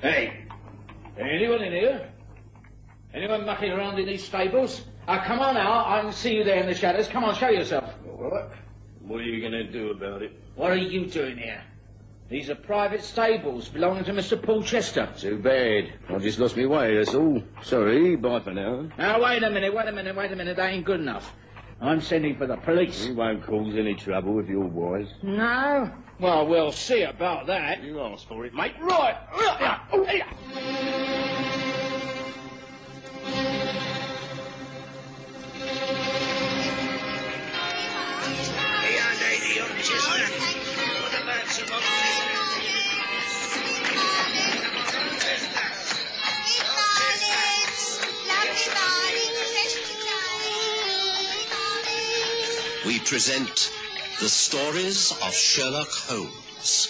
Hey, anyone in here? Anyone mucking around in these stables? Ah, come on now, I can see you there in the shadows. Come on, show yourself. What are you going to do about it? What are you doing here? These are private stables belonging to Mr. Paul Chester. Too bad. I just lost my way, that's all. Sorry, bye for now. Now, wait a minute, wait a minute, wait a minute. That ain't good enough. I'm sending for the police. You won't cause any trouble if you're wise. No? Well, we'll see about that. You asked for it, mate. Right. Oh, yeah. We present the stories of Sherlock Holmes.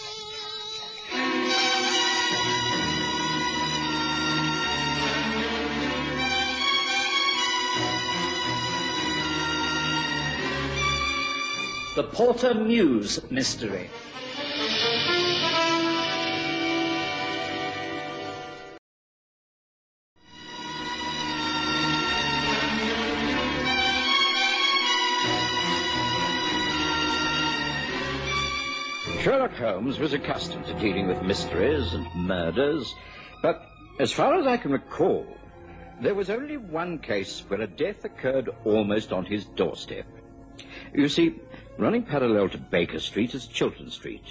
The Porter Mews mystery. Sherlock Holmes was accustomed to dealing with mysteries and murders, but as far as I can recall, there was only one case where a death occurred almost on his doorstep. You see, running parallel to Baker Street is Chiltern Street,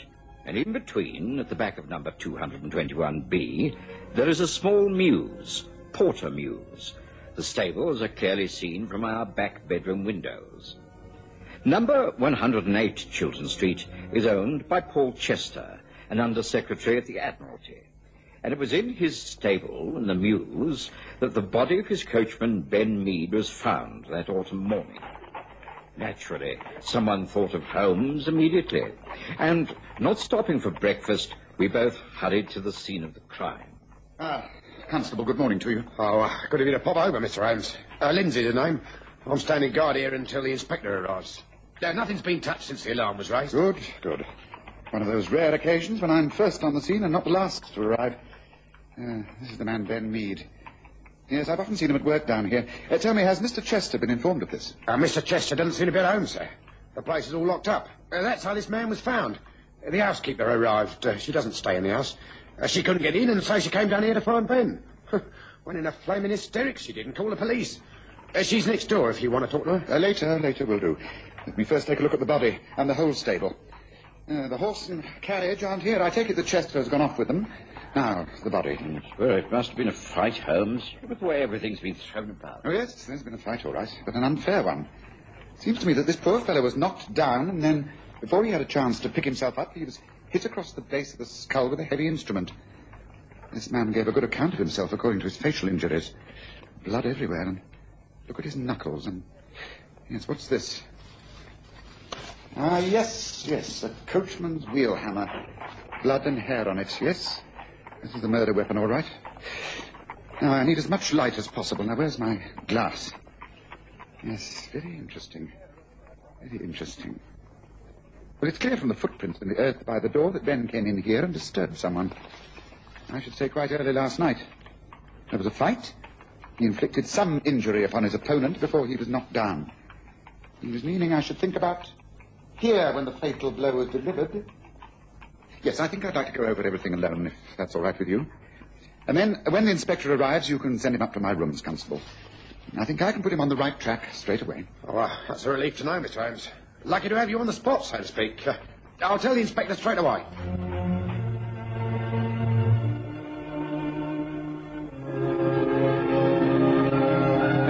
and in between, at the back of number 221B, there is a small mews, Porter Mews. The stables are clearly seen from our back bedroom windows. Number 108 Chiltern Street is owned by Paul Chester, an Under-Secretary at the Admiralty. And it was in his stable, in the Mews, that the body of his coachman, Ben Mead, was found that autumn morning. Naturally, someone thought of Holmes immediately. And, not stopping for breakfast, we both hurried to the scene of the crime. Ah, Constable, good morning to you. Oh, uh, good of you to pop over, Mr. Holmes. Uh, Lindsay, the name. I'm standing guard here until the inspector arrives. Uh, nothing's been touched since the alarm was raised. Good, good. One of those rare occasions when I'm first on the scene and not the last to arrive. Uh, this is the man, Ben Mead. Yes, I've often seen him at work down here. Uh, tell me, has Mr. Chester been informed of this? Uh, Mr. Chester doesn't seem to be at home, sir. The place is all locked up. Uh, that's how this man was found. Uh, the housekeeper arrived. Uh, she doesn't stay in the house. Uh, she couldn't get in, and so she came down here to find Ben. Went in a flaming hysterics. She didn't call the police. Uh, she's next door if you want to talk to her. Uh, later, later will do. Let me first take a look at the body and the whole stable. Uh, the horse and carriage aren't here. I take it the Chester has gone off with them. Now, the body. Well, it must have been a fight, Holmes. With the way everything's been thrown about. Oh, yes, there's been a fight, all right, but an unfair one. It Seems to me that this poor fellow was knocked down, and then, before he had a chance to pick himself up, he was hit across the base of the skull with a heavy instrument. This man gave a good account of himself according to his facial injuries. Blood everywhere, and look at his knuckles, and... Yes, what's this? Ah, yes, yes, a coachman's wheel hammer. Blood and hair on it, yes. This is the murder weapon, all right. Now, I need as much light as possible. Now, where's my glass? Yes, very interesting. Very interesting. Well, it's clear from the footprints in the earth by the door that Ben came in here and disturbed someone. I should say quite early last night. There was a fight. He inflicted some injury upon his opponent before he was knocked down. He was meaning I should think, about here when the fatal blow was delivered. Yes, I think I'd like to go over everything alone, if that's all right with you. And then, when the inspector arrives, you can send him up to my rooms, Constable. I think I can put him on the right track straight away. Oh, uh, that's a relief to know, Mr. Holmes. Lucky to have you on the spot, so to speak. Uh, I'll tell the inspector straight away.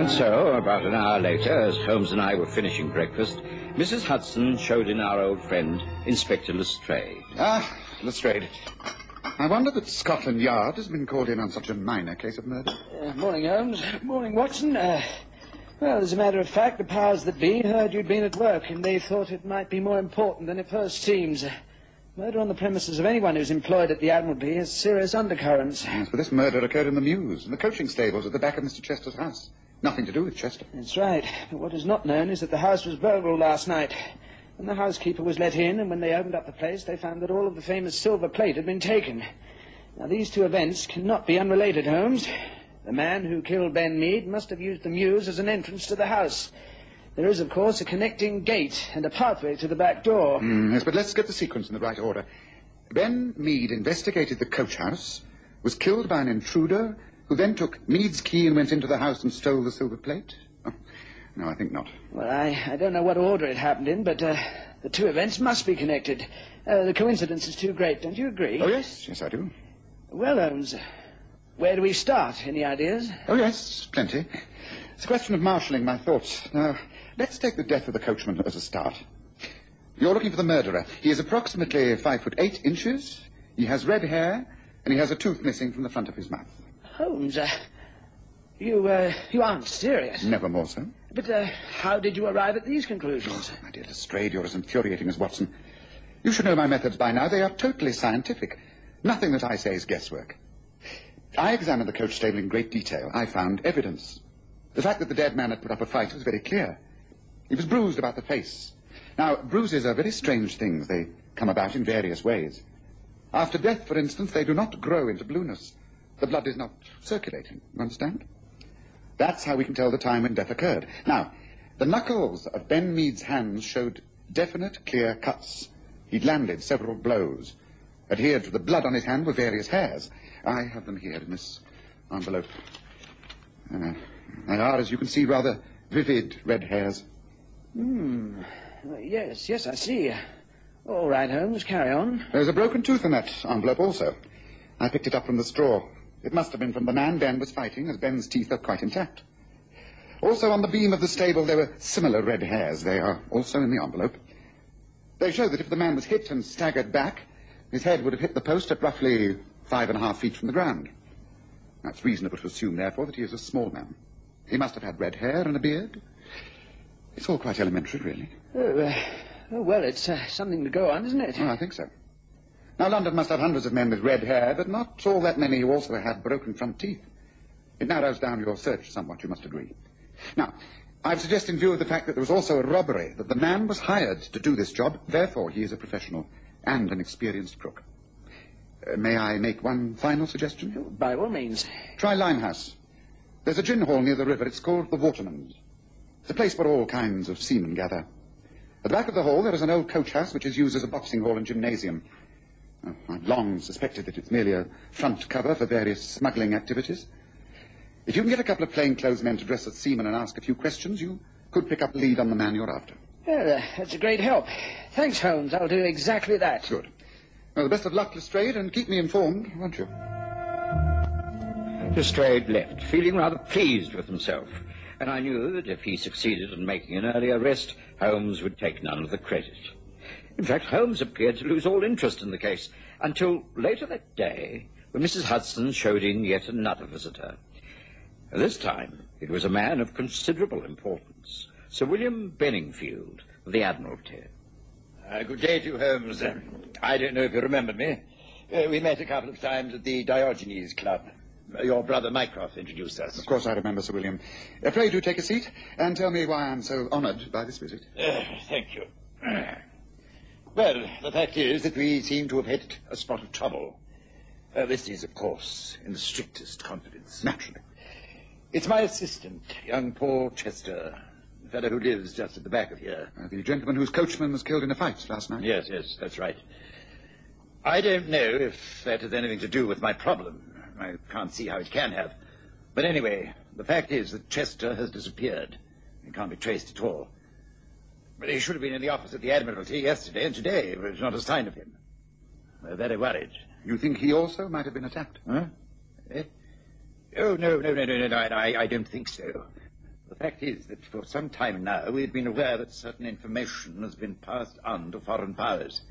And so, about an hour later, as Holmes and I were finishing breakfast, Mrs. Hudson showed in our old friend, Inspector Lestrade. Ah, Lestrade. I wonder that Scotland Yard has been called in on such a minor case of murder. Uh, morning, Holmes. Morning, Watson. Uh, well, as a matter of fact, the powers that be heard you'd been at work, and they thought it might be more important than it first seems. Uh, murder on the premises of anyone who's employed at the Admiralty has serious undercurrents. Yes, but this murder occurred in the Mews, in the coaching stables at the back of Mr. Chester's house. Nothing to do with Chester. That's right. But what is not known is that the house was burgled last night. When the housekeeper was let in, and when they opened up the place, they found that all of the famous silver plate had been taken. Now, these two events cannot be unrelated, Holmes. The man who killed Ben Mead must have used the mews as an entrance to the house. There is, of course, a connecting gate and a pathway to the back door. Mm, yes, but let's get the sequence in the right order. Ben Mead investigated the coach house, was killed by an intruder, who then took Mead's key and went into the house and stole the silver plate? Oh, no, I think not. Well, I, I don't know what order it happened in, but uh, the two events must be connected. Uh, the coincidence is too great, don't you agree? Oh, yes, yes, I do. Well, Holmes, where do we start? Any ideas? Oh, yes, plenty. It's a question of marshalling my thoughts. Now, let's take the death of the coachman as a start. You're looking for the murderer. He is approximately five foot eight inches. He has red hair, and he has a tooth missing from the front of his mouth. Holmes, uh, you, uh, you aren't serious. Never more so. But uh, how did you arrive at these conclusions? My dear Lestrade, you're as infuriating as Watson. You should know my methods by now. They are totally scientific. Nothing that I say is guesswork. I examined the coach stable in great detail. I found evidence. The fact that the dead man had put up a fight was very clear. He was bruised about the face. Now, bruises are very strange things. They come about in various ways. After death, for instance, they do not grow into blueness. The blood is not circulating. You understand? That's how we can tell the time when death occurred. Now, the knuckles of Ben Mead's hands showed definite, clear cuts. He'd landed several blows. Adhered to the blood on his hand were various hairs. I have them here in this envelope. Uh, they are, as you can see, rather vivid red hairs. Hmm. Yes, yes, I see. All right, Holmes, carry on. There's a broken tooth in that envelope also. I picked it up from the straw. It must have been from the man Ben was fighting, as Ben's teeth are quite intact. Also, on the beam of the stable, there were similar red hairs. They are also in the envelope. They show that if the man was hit and staggered back, his head would have hit the post at roughly five and a half feet from the ground. That's reasonable to assume, therefore, that he is a small man. He must have had red hair and a beard. It's all quite elementary, really. Oh, uh, oh well, it's uh, something to go on, isn't it? Oh, I think so. Now, London must have hundreds of men with red hair, but not all that many who also have broken front teeth. It narrows down your search somewhat, you must agree. Now, I've suggested in view of the fact that there was also a robbery, that the man was hired to do this job, therefore he is a professional and an experienced crook. Uh, may I make one final suggestion? By all means. Try Limehouse. There's a gin hall near the river. It's called the Waterman's. It's a place where all kinds of seamen gather. At the back of the hall, there is an old coach house which is used as a boxing hall and gymnasium. Oh, I've long suspected that it's merely a front cover for various smuggling activities. If you can get a couple of plainclothes men to dress as seamen and ask a few questions, you could pick up a lead on the man you're after. Well, uh, that's a great help. Thanks, Holmes. I'll do exactly that. Good. Well, the best of luck, Lestrade, and keep me informed, won't you? Lestrade left, feeling rather pleased with himself, and I knew that if he succeeded in making an early arrest, Holmes would take none of the credit. In fact, Holmes appeared to lose all interest in the case until later that day when Mrs. Hudson showed in yet another visitor. This time it was a man of considerable importance, Sir William Benningfield of the Admiralty. Uh, good day to you, Holmes. Uh, I don't know if you remember me. Uh, we met a couple of times at the Diogenes Club. Uh, your brother Mycroft introduced us. Of course I remember, Sir William. Uh, pray do take a seat and tell me why I'm so honoured by this visit. Uh, thank you. Well, the fact is that we seem to have hit a spot of trouble. Uh, this is, of course, in the strictest confidence. Naturally. It's my assistant, young Paul Chester, the fellow who lives just at the back of here. Uh, the gentleman whose coachman was killed in a fight last night. Yes, yes, that's right. I don't know if that has anything to do with my problem. I can't see how it can have. But anyway, the fact is that Chester has disappeared. He can't be traced at all. But he should have been in the office at the Admiralty yesterday and today. There's not a sign of him. We're very worried. You think he also might have been attacked? Huh? Eh? Oh, no, no, no, no, no, no, I, I don't think so. The fact is that for some time now we've been aware that certain information has been passed on to foreign powers.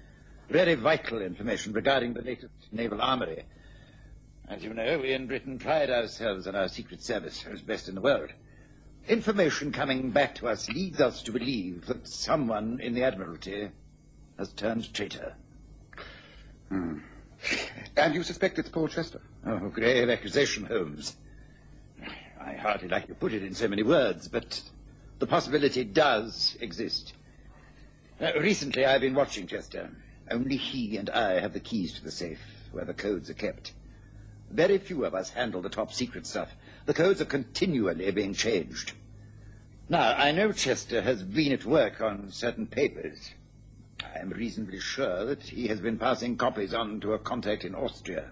Very vital information regarding the latest naval armory. As you know, we in Britain pride ourselves on our secret service as best in the world. Information coming back to us leads us to believe that someone in the Admiralty has turned traitor. Hmm. And you suspect it's Paul Chester? Oh, grave accusation, Holmes. I hardly like to put it in so many words, but the possibility does exist. Uh, recently, I've been watching Chester. Only he and I have the keys to the safe where the codes are kept. Very few of us handle the top secret stuff. The codes are continually being changed. Now, I know Chester has been at work on certain papers. I am reasonably sure that he has been passing copies on to a contact in Austria.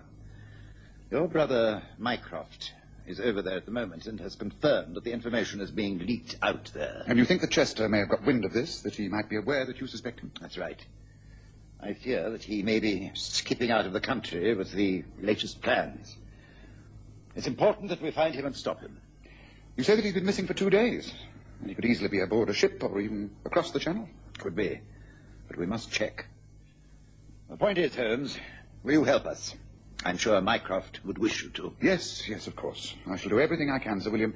Your brother, Mycroft, is over there at the moment and has confirmed that the information is being leaked out there. And you think that Chester may have got wind of this, that he might be aware that you suspect him? That's right. I fear that he may be skipping out of the country with the latest plans. It's important that we find him and stop him. You say that he's been missing for two days. And he could easily be aboard a ship or even across the channel. Could be. But we must check. The point is, Holmes, will you help us? I'm sure Mycroft would wish you to. Yes, yes, of course. I shall do everything I can, Sir William.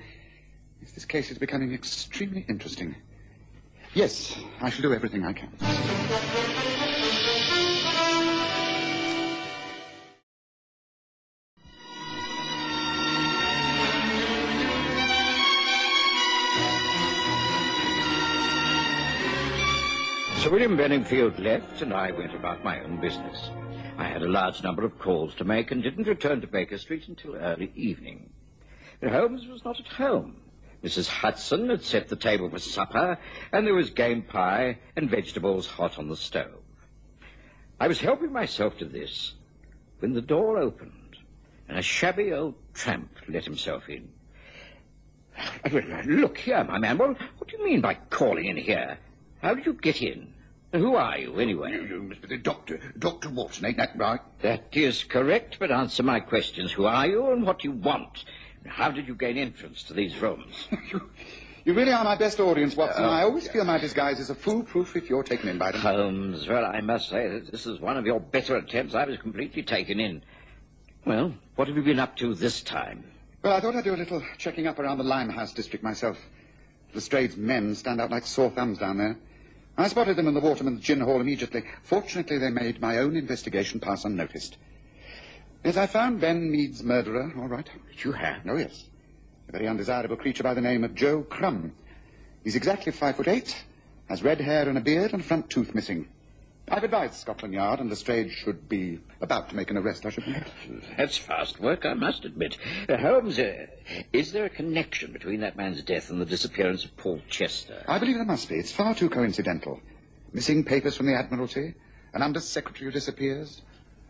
Yes, this case is becoming extremely interesting. Yes, I shall do everything I can. Sir William Benningfield left, and I went about my own business. I had a large number of calls to make and didn't return to Baker Street until early evening. But Holmes was not at home. Mrs. Hudson had set the table for supper, and there was game pie and vegetables hot on the stove. I was helping myself to this when the door opened, and a shabby old tramp let himself in. Look here, my man. Well, what do you mean by calling in here? How did you get in? Who are you, anyway? You, you must be the doctor. Dr. Watson, ain't that right? That is correct, but answer my questions. Who are you and what do you want? How did you gain entrance to these rooms? you, you really are my best audience, Watson. Oh, I always feel my disguise is a foolproof if you're taken in by them. Holmes, well, I must say that this is one of your better attempts. I was completely taken in. Well, what have you been up to this time? Well, I thought I'd do a little checking up around the Limehouse district myself. The Lestrade's men stand out like sore thumbs down there. I spotted them in the Waterman's Gin Hall immediately. Fortunately, they made my own investigation pass unnoticed. Yes, I found Ben Mead's murderer, all right. You have? Oh, yes. A very undesirable creature by the name of Joe Crum. He's exactly five foot eight, has red hair and a beard, and a front tooth missing. I've advised Scotland Yard, and Lestrade should be about to make an arrest, I should think. That's fast work, I must admit. Uh, Holmes, uh, is there a connection between that man's death and the disappearance of Paul Chester? I believe there must be. It's far too coincidental. Missing papers from the Admiralty, an under-secretary who disappears,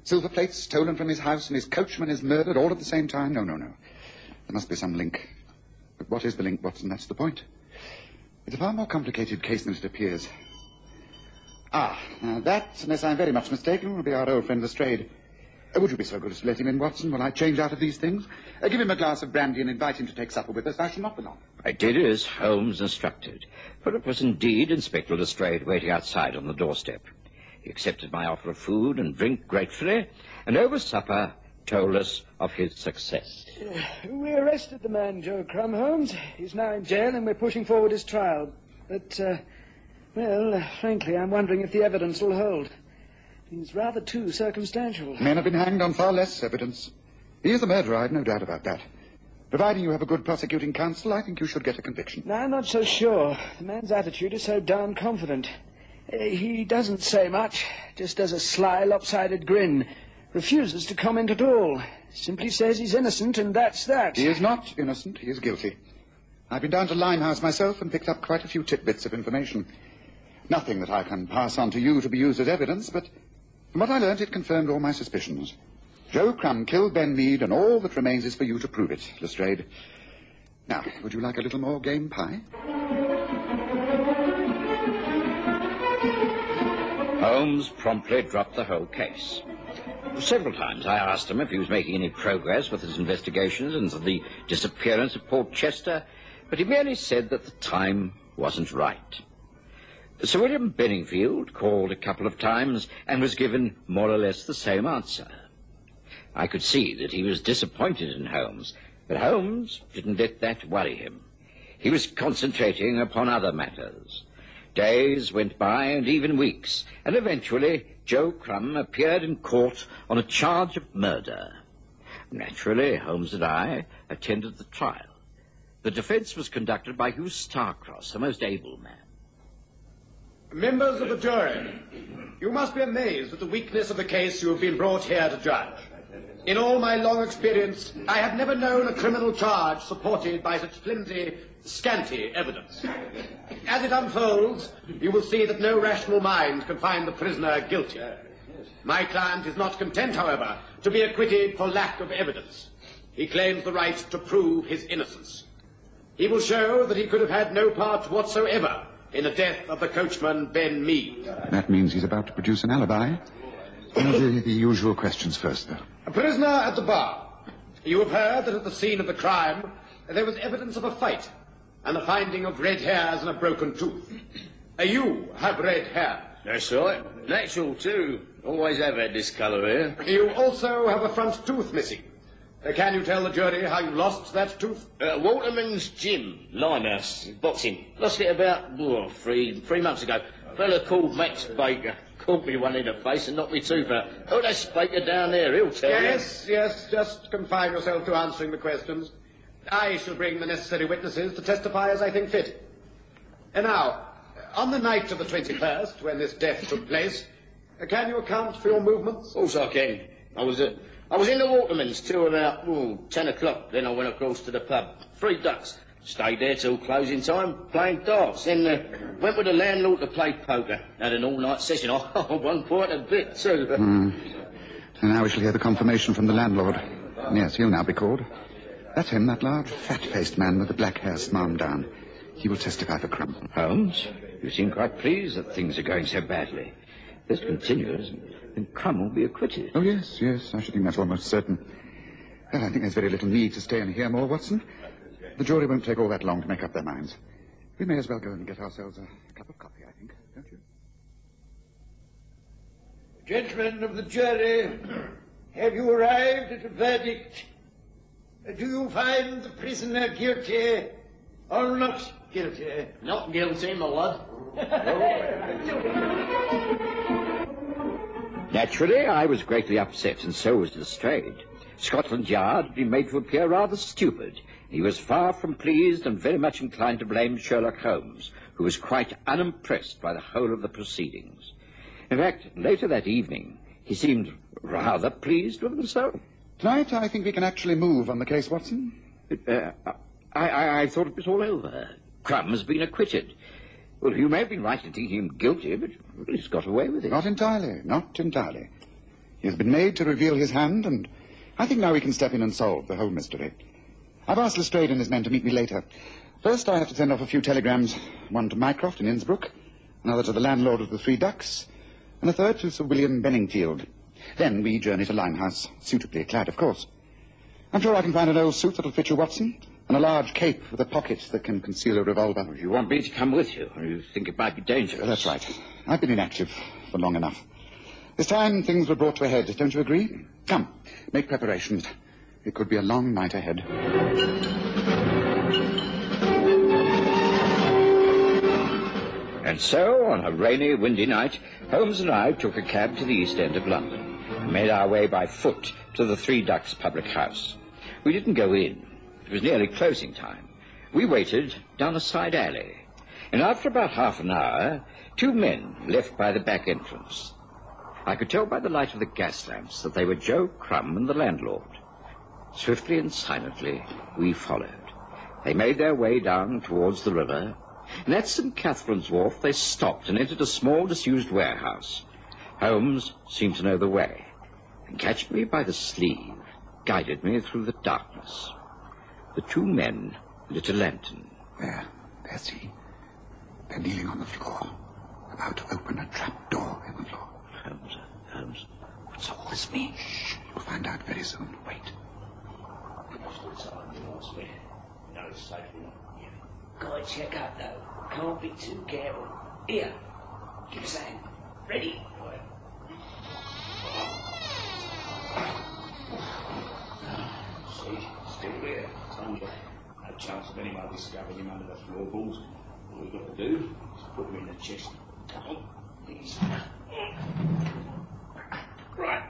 silver plates stolen from his house, and his coachman is murdered all at the same time. No, no, no. There must be some link. But what is the link, Watson? That's the point. It's a far more complicated case than it appears. Ah, now that, unless I'm very much mistaken, will be our old friend Lestrade. Uh, would you be so good as to let him in, Watson, while I change out of these things? Uh, give him a glass of brandy and invite him to take supper with us. I shall not be long. I did as Holmes instructed, for it was indeed Inspector Lestrade waiting outside on the doorstep. He accepted my offer of food and drink gratefully, and over supper told us of his success. Uh, we arrested the man, Joe Crum, Holmes. He's now in jail, and we're pushing forward his trial. But, uh, well, uh, frankly, I'm wondering if the evidence will hold. It's rather too circumstantial. Men have been hanged on far less evidence. He is the murderer, I've no doubt about that. Providing you have a good prosecuting counsel, I think you should get a conviction. No, I'm not so sure. The man's attitude is so darn confident. Uh, he doesn't say much, just does a sly, lopsided grin. Refuses to comment at all. Simply says he's innocent, and that's that. He is not innocent. He is guilty. I've been down to Limehouse myself and picked up quite a few tidbits of information. Nothing that I can pass on to you to be used as evidence, but from what I learned, it confirmed all my suspicions. Joe Crumb killed Ben Mead, and all that remains is for you to prove it, Lestrade. Now, would you like a little more game pie? Holmes promptly dropped the whole case. Several times I asked him if he was making any progress with his investigations into the disappearance of Paul Chester, but he merely said that the time wasn't right. Sir William Benningfield called a couple of times and was given more or less the same answer. I could see that he was disappointed in Holmes, but Holmes didn't let that worry him. He was concentrating upon other matters. Days went by and even weeks, and eventually Joe Crum appeared in court on a charge of murder. Naturally, Holmes and I attended the trial. The defense was conducted by Hugh Starcross, a most able man. Members of the jury, you must be amazed at the weakness of the case you have been brought here to judge. In all my long experience, I have never known a criminal charge supported by such flimsy, scanty evidence. As it unfolds, you will see that no rational mind can find the prisoner guilty. My client is not content, however, to be acquitted for lack of evidence. He claims the right to prove his innocence. He will show that he could have had no part whatsoever in the death of the coachman, Ben Mead. That means he's about to produce an alibi. Well, the, the usual questions first, though. A prisoner at the bar. You have heard that at the scene of the crime there was evidence of a fight and the finding of red hairs and a broken tooth. You have red hair. That's right. Natural, too. Always have had this colour here. You also have a front tooth missing. Uh, can you tell the jury how you lost that tooth? Uh, Waterman's gym, Limehouse, boxing. Lost it about oh, three, three months ago. Fella called Max Baker. Caught me one in the face and knocked me tooth out. Oh, that's Baker down there. He'll tell Yes, yes. Just confine yourself to answering the questions. I shall bring the necessary witnesses to testify as I think fit. And now, on the night of the 21st, when this death took place, uh, can you account for your movements? Of course I can. I was at, I was in the Waterman's till about ten o'clock. Then I went across to the pub. Three ducks. Stayed there till closing time, playing darts. Then uh, went with the landlord to play poker. Had an all-night session. I won quite a bit too. Hmm. And now we shall hear the confirmation from the landlord. Yes, he'll now be called. That's him, that large, fat-faced man with the black hair smarmed down. He will testify for Crum. Holmes, you seem quite pleased that things are going so badly. This continues, then Crum will be acquitted. Oh, yes, yes, I should think that's almost certain. Well, I think there's very little need to stay and hear more, Watson. The jury won't take all that long to make up their minds. We may as well go and get ourselves a cup of coffee, I think, don't you? Gentlemen of the jury, have you arrived at a verdict? Do you find the prisoner guilty or not guilty? Not guilty, my lord. Naturally, I was greatly upset, and so was Lestrade. Scotland Yard had been made to appear rather stupid. He was far from pleased and very much inclined to blame Sherlock Holmes, who was quite unimpressed by the whole of the proceedings. In fact, later that evening, he seemed rather pleased with himself. Tonight, I think we can actually move on the case, Watson. Uh, I, I, I thought it was all over. Crum has been acquitted. Well, you may have been right in thinking him guilty, but he's got away with it. Not entirely, not entirely. He has been made to reveal his hand, and I think now we can step in and solve the whole mystery. I've asked Lestrade and his men to meet me later. First, I have to send off a few telegrams, one to Mycroft in Innsbruck, another to the landlord of the Three Ducks, and a third to Sir William Benningfield. Then we journey to Limehouse, suitably clad, of course. I'm sure I can find an old suit that'll fit you, Watson, and a large cape with a pocket that can conceal a revolver. You want me to come with you, or you think it might be dangerous? That's right. I've been inactive for long enough. This time things were brought to a head, don't you agree? Come, make preparations. It could be a long night ahead. And so, on a rainy, windy night, Holmes and I took a cab to the east end of London and made our way by foot to the Three Ducks public house. We didn't go in. It was nearly closing time. We waited down a side alley. And after about half an hour, two men left by the back entrance. I could tell by the light of the gas lamps that they were Joe Crum and the landlord. Swiftly and silently, we followed. They made their way down towards the river, and at St. Catherine's Wharf they stopped and entered a small disused warehouse. Holmes seemed to know the way, and catching me by the sleeve, guided me through the darkness. The two men lit a lantern. There, there's he. They're kneeling on the floor, about to open a trap door in the floor. Holmes, uh, Holmes, what's all this mean? Shh, you'll find out very soon. Wait. No safe Gotta check up, though. Can't be too careful. Here, give us a hand. Ready? See, still there. Sounds like no chance of anyone discovering him under the floorboards. All we've got to do is put him in the chest. Come on. Right.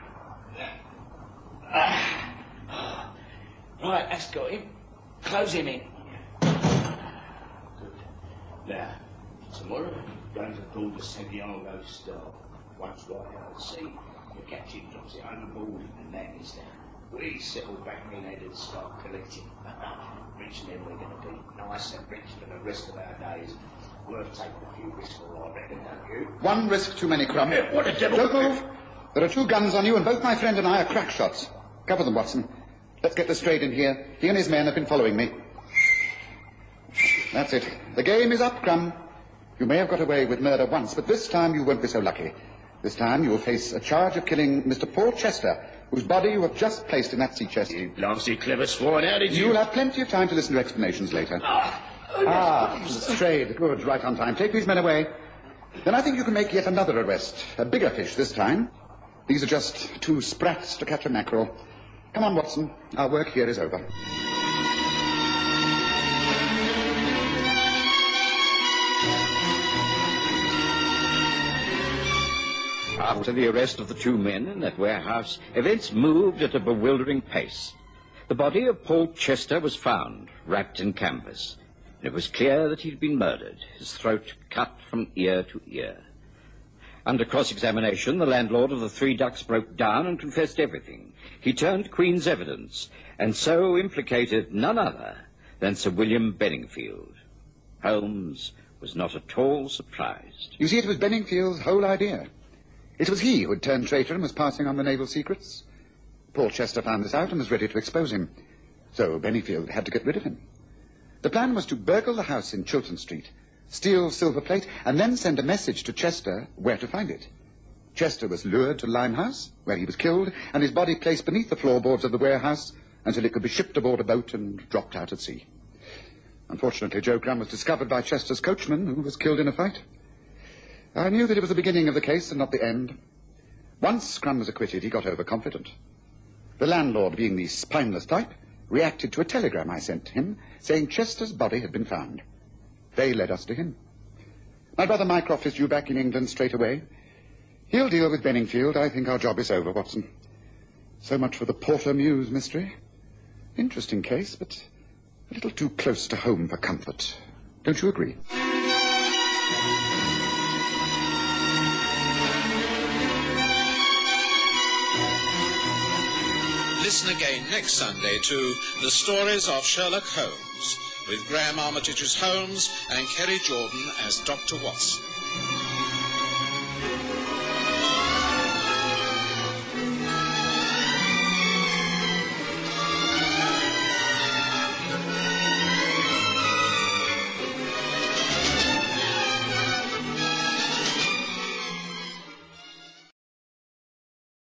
Ah. Right, that's got him. Close him in. Good. Now, tomorrow, going to pull the Santiago Star. Once right out at the sea, the captain drops it overboard and that is down. We settle back in head and start collecting. rich men we're going to be. Nice and rich for the rest of our days. Worth taking a few risks for, I reckon, don't you? One risk too many, Crumb. what a devil- Don't move. There are two guns on you, and both my friend and I are crack shots. Cover them, Watson. Let's get straight in here. He and his men have been following me. That's it. The game is up, Crumb. You may have got away with murder once, but this time you won't be so lucky. This time you will face a charge of killing Mr. Paul Chester, whose body you have just placed in that sea chest. You nasty, clever swine. How did you... You'll have plenty of time to listen to explanations later. Ah, strayed. Good, right on time. Take these men away. Then I think you can make yet another arrest. A bigger fish this time. These are just two sprats to catch a mackerel. Come on, Watson. Our work here is over. After the arrest of the two men in that warehouse, events moved at a bewildering pace. The body of Paul Chester was found, wrapped in canvas. It was clear that he'd been murdered, his throat cut from ear to ear. Under cross-examination, the landlord of the Three Ducks broke down and confessed everything. He turned Queen's evidence, and so implicated none other than Sir William Benningfield. Holmes was not at all surprised. You see, it was Benningfield's whole idea. It was he who had turned traitor and was passing on the naval secrets. Paul Chester found this out and was ready to expose him. So Benningfield had to get rid of him. The plan was to burgle the house in Chiltern Street, steal silver plate, and then send a message to Chester where to find it. Chester was lured to Limehouse, where he was killed, and his body placed beneath the floorboards of the warehouse until it could be shipped aboard a boat and dropped out at sea. Unfortunately, Joe Graham was discovered by Chester's coachman, who was killed in a fight. I knew that it was the beginning of the case and not the end. Once Crumb was acquitted, he got overconfident. The landlord, being the spineless type, reacted to a telegram I sent him saying Chester's body had been found. They led us to him. My brother Mycroft is due back in England straight away. He'll deal with Benningfield. I think our job is over, Watson. So much for the Porter Mews mystery. Interesting case, but a little too close to home for comfort. Don't you agree? Listen again next Sunday to The Stories of Sherlock Holmes with Graham Armitage's Holmes and Kerry Jordan as Dr. Watson.